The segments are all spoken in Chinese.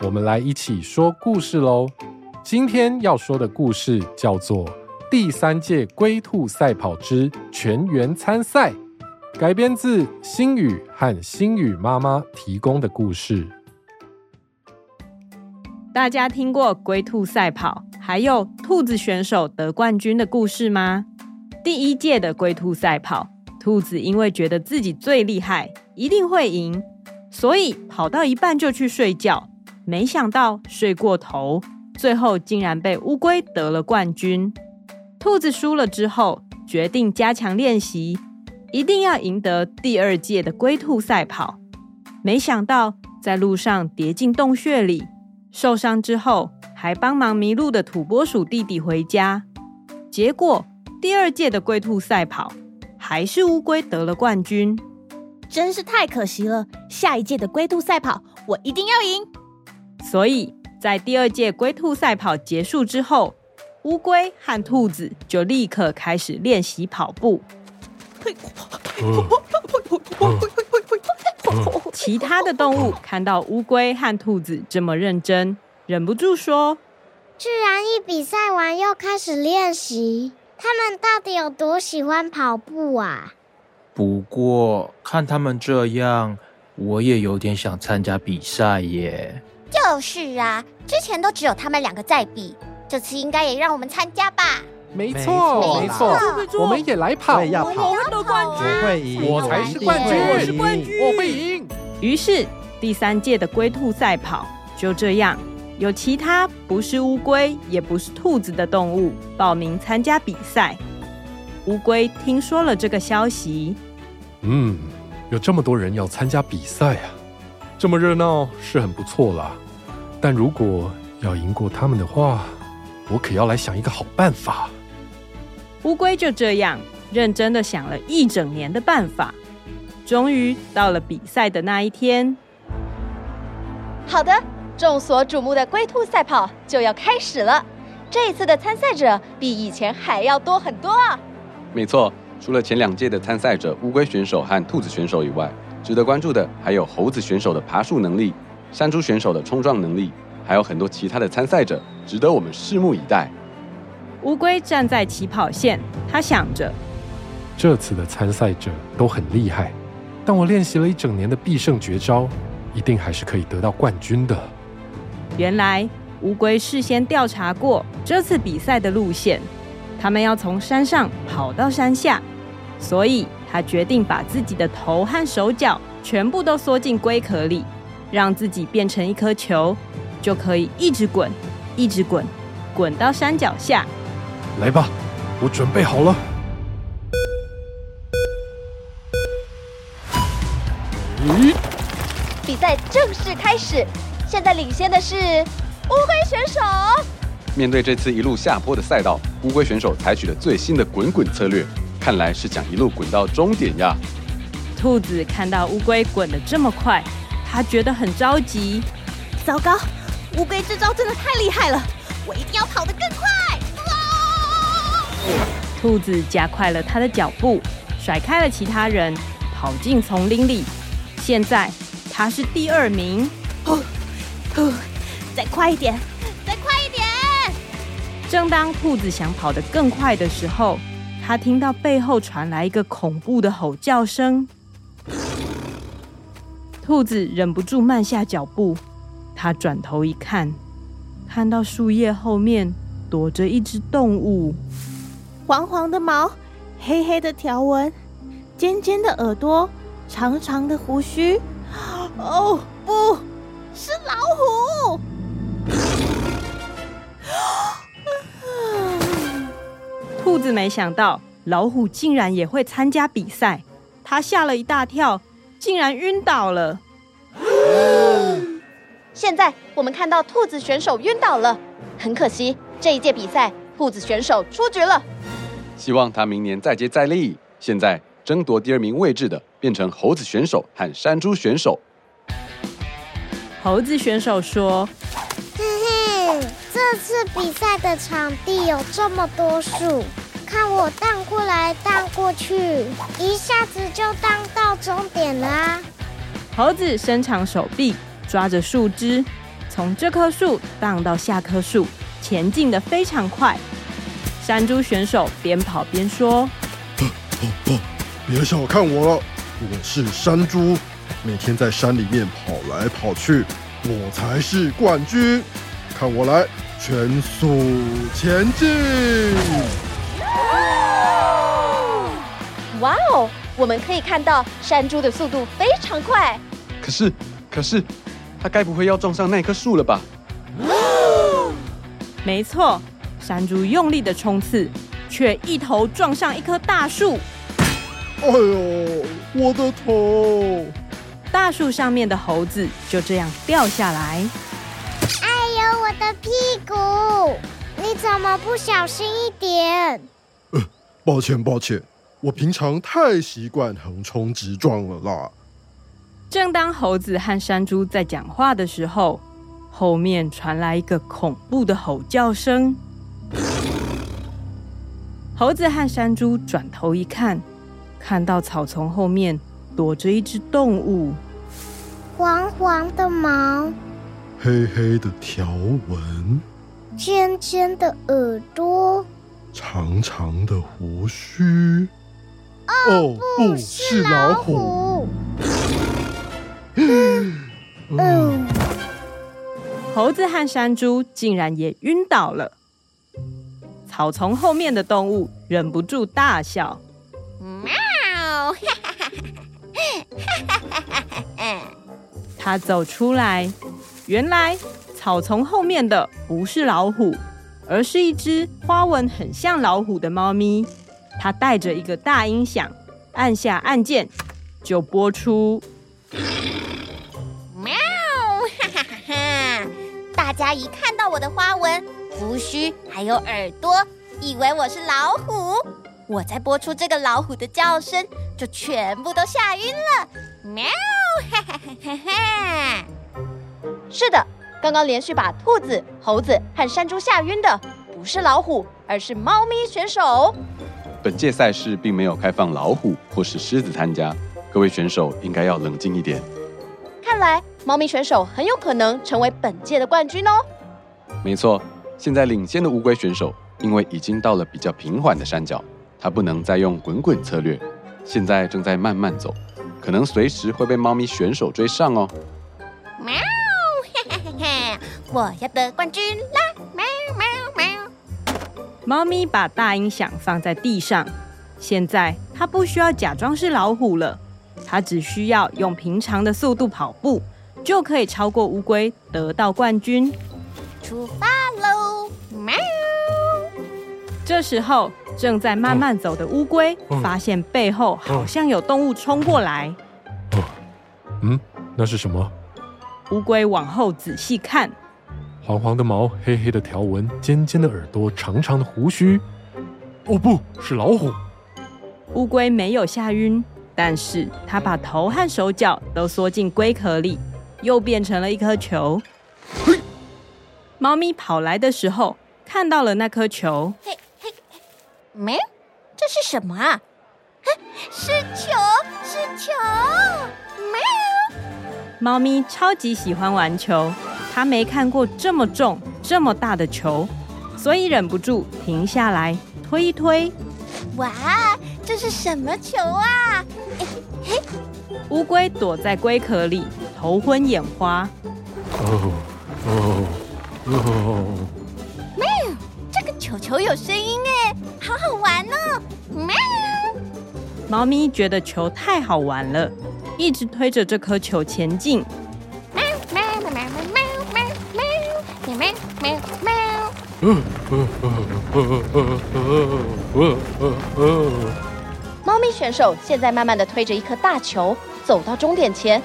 我们来一起说故事喽！今天要说的故事叫做《第三届龟兔赛跑之全员参赛》，改编自星宇和星宇妈妈提供的故事。大家听过龟兔赛跑，还有兔子选手得冠军的故事吗？第一届的龟兔赛跑，兔子因为觉得自己最厉害，一定会赢，所以跑到一半就去睡觉。没想到睡过头，最后竟然被乌龟得了冠军。兔子输了之后，决定加强练习，一定要赢得第二届的龟兔赛跑。没想到在路上跌进洞穴里，受伤之后还帮忙迷路的土拨鼠弟弟回家。结果第二届的龟兔赛跑还是乌龟得了冠军，真是太可惜了。下一届的龟兔赛跑，我一定要赢。所以在第二届龟兔赛跑结束之后，乌龟和兔子就立刻开始练习跑步。其他的动物看到乌龟和兔子这么认真，忍不住说：“居然一比赛完又开始练习，他们到底有多喜欢跑步啊？”不过看他们这样，我也有点想参加比赛耶。就是啊，之前都只有他们两个在比，这次应该也让我们参加吧？没错，没错，我们也来跑，我也要跑，我会得冠军，我会赢，我才是冠军，我是冠军，我会赢。于是第三届的龟兔赛跑就这样，有其他不是乌龟也不是兔子的动物报名参加比赛。乌龟听说了这个消息，嗯，有这么多人要参加比赛啊，这么热闹是很不错啦。但如果要赢过他们的话，我可要来想一个好办法。乌龟就这样认真的想了一整年的办法，终于到了比赛的那一天。好的，众所瞩目的龟兔赛跑就要开始了。这一次的参赛者比以前还要多很多啊！没错，除了前两届的参赛者乌龟选手和兔子选手以外，值得关注的还有猴子选手的爬树能力。山猪选手的冲撞能力，还有很多其他的参赛者，值得我们拭目以待。乌龟站在起跑线，他想着：这次的参赛者都很厉害，但我练习了一整年的必胜绝招，一定还是可以得到冠军的。原来乌龟事先调查过这次比赛的路线，他们要从山上跑到山下，所以他决定把自己的头和手脚全部都缩进龟壳里。让自己变成一颗球，就可以一直滚，一直滚，滚到山脚下。来吧，我准备好了。咦？比赛正式开始，现在领先的是乌龟选手。面对这次一路下坡的赛道，乌龟选手采取了最新的滚滚策略，看来是想一路滚到终点呀。兔子看到乌龟滚得这么快。它觉得很着急，糟糕！乌龟这招真的太厉害了，我一定要跑得更快！兔子加快了他的脚步，甩开了其他人，跑进丛林里。现在他是第二名。呼呼，再快一点，再快一点！正当兔子想跑得更快的时候，他听到背后传来一个恐怖的吼叫声。兔子忍不住慢下脚步，他转头一看，看到树叶后面躲着一只动物，黄黄的毛，黑黑的条纹，尖尖的耳朵，长长的胡须。哦，不是老虎！子没想到老虎竟然也会参加比赛，他吓了一大跳。竟然晕倒了！现在我们看到兔子选手晕倒了，很可惜，这一届比赛兔子选手出局了。希望他明年再接再厉。现在争夺第二名位置的变成猴子选手和山猪选手。猴子选手说：“嘿嘿，这次比赛的场地有这么多树，看我荡过来荡过去，一下子就荡到终点啦！”猴子伸长手臂，抓着树枝，从这棵树荡到下棵树，前进的非常快。山猪选手边跑边说：“别小看我了，我是山猪，每天在山里面跑来跑去，我才是冠军。看我来，全速前进！”哇哦，我们可以看到山猪的速度非常快。可是，可是，它该不会要撞上那棵树了吧？没错。山猪用力的冲刺，却一头撞上一棵大树。哎呦，我的头！大树上面的猴子就这样掉下来。哎呦，我的屁股！你怎么不小心一点？呃，抱歉抱歉，我平常太习惯横冲直撞了啦。正当猴子和山猪在讲话的时候，后面传来一个恐怖的吼叫声。猴子和山猪转头一看，看到草丛后面躲着一只动物，黄黄的毛，黑黑的条纹，尖尖的耳朵，长长的胡须。哦，不是老虎！嗯，猴子和山猪竟然也晕倒了。草丛后面的动物忍不住大笑，喵！他走出来，原来草丛后面的不是老虎，而是一只花纹很像老虎的猫咪。它带着一个大音响，按下按键就播出。喵！哈哈哈哈大家一看到我的花纹。胡须还有耳朵，以为我是老虎。我在播出这个老虎的叫声，就全部都吓晕了。喵！哈哈哈哈！是的，刚刚连续把兔子、猴子和山猪吓晕的，不是老虎，而是猫咪选手。本届赛事并没有开放老虎或是狮子参加，各位选手应该要冷静一点。看来猫咪选手很有可能成为本届的冠军哦。没错。现在领先的乌龟选手，因为已经到了比较平缓的山脚，他不能再用滚滚策略，现在正在慢慢走，可能随时会被猫咪选手追上哦。喵！嘿嘿嘿，我要得冠军啦！猫咪把大音响放在地上，现在它不需要假装是老虎了，它只需要用平常的速度跑步，就可以超过乌龟，得到冠军。出发喽！喵！这时候，正在慢慢走的乌龟发现背后好像有动物冲过来。哦，嗯，那是什么？乌龟往后仔细看，黄黄的毛，黑黑的条纹，尖尖的耳朵，长长的胡须。哦，不是老虎！乌龟没有吓晕，但是它把头和手脚都缩进龟壳里，又变成了一颗球。猫咪跑来的时候，看到了那颗球。嘿，嘿，没，这是什么啊？是球，是球！喵！猫咪超级喜欢玩球，它没看过这么重、这么大的球，所以忍不住停下来推一推。哇，这是什么球啊？嘿，嘿，乌龟躲在龟壳里，头昏眼花。哦哦。哦，喵！这个球球有声音哎，好好玩哦！喵！猫咪觉得球太好玩了，一直推着这颗球前进。喵喵。嗯嗯嗯嗯嗯嗯嗯嗯。猫咪选手现在慢慢的推着一颗大球走到终点前，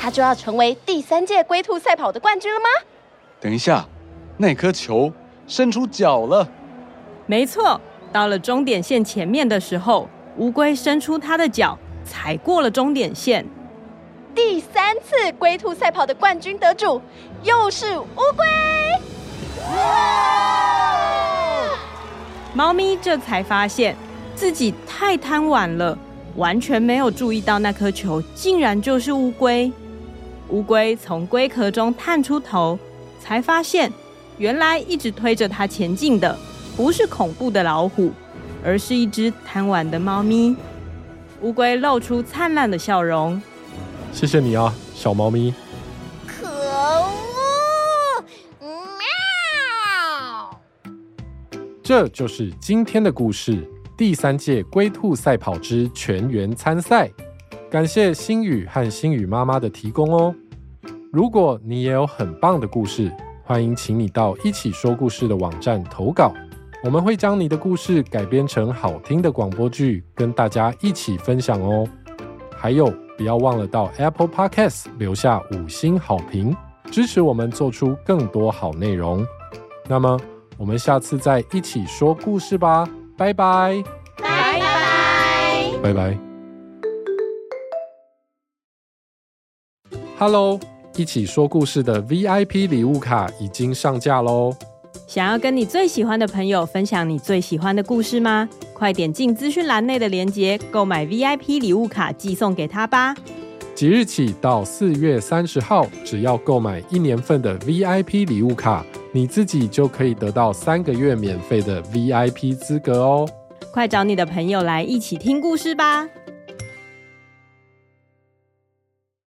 它就要成为第三届龟兔赛跑的冠军了吗？等一下，那颗球伸出脚了。没错，到了终点线前面的时候，乌龟伸出它的脚，踩过了终点线。第三次龟兔赛跑的冠军得主，又是乌龟。猫咪这才发现自己太贪玩了，完全没有注意到那颗球竟然就是乌龟。乌龟从龟壳中探出头，才发现原来一直推着它前进的不是恐怖的老虎，而是一只贪玩的猫咪。乌龟露出灿烂的笑容。谢谢你啊，小猫咪。这就是今天的故事——第三届龟兔赛跑之全员参赛。感谢星宇和星宇妈妈的提供哦。如果你也有很棒的故事，欢迎请你到一起说故事的网站投稿，我们会将你的故事改编成好听的广播剧，跟大家一起分享哦。还有。不要忘了到 Apple Podcast 留下五星好评，支持我们做出更多好内容。那么，我们下次再一起说故事吧，拜拜，拜拜，拜拜。Hello，一起说故事的 VIP 礼物卡已经上架喽！想要跟你最喜欢的朋友分享你最喜欢的故事吗？快点进资讯栏内的链接，购买 VIP 礼物卡寄送给他吧！即日起到四月三十号，只要购买一年份的 VIP 礼物卡，你自己就可以得到三个月免费的 VIP 资格哦！快找你的朋友来一起听故事吧！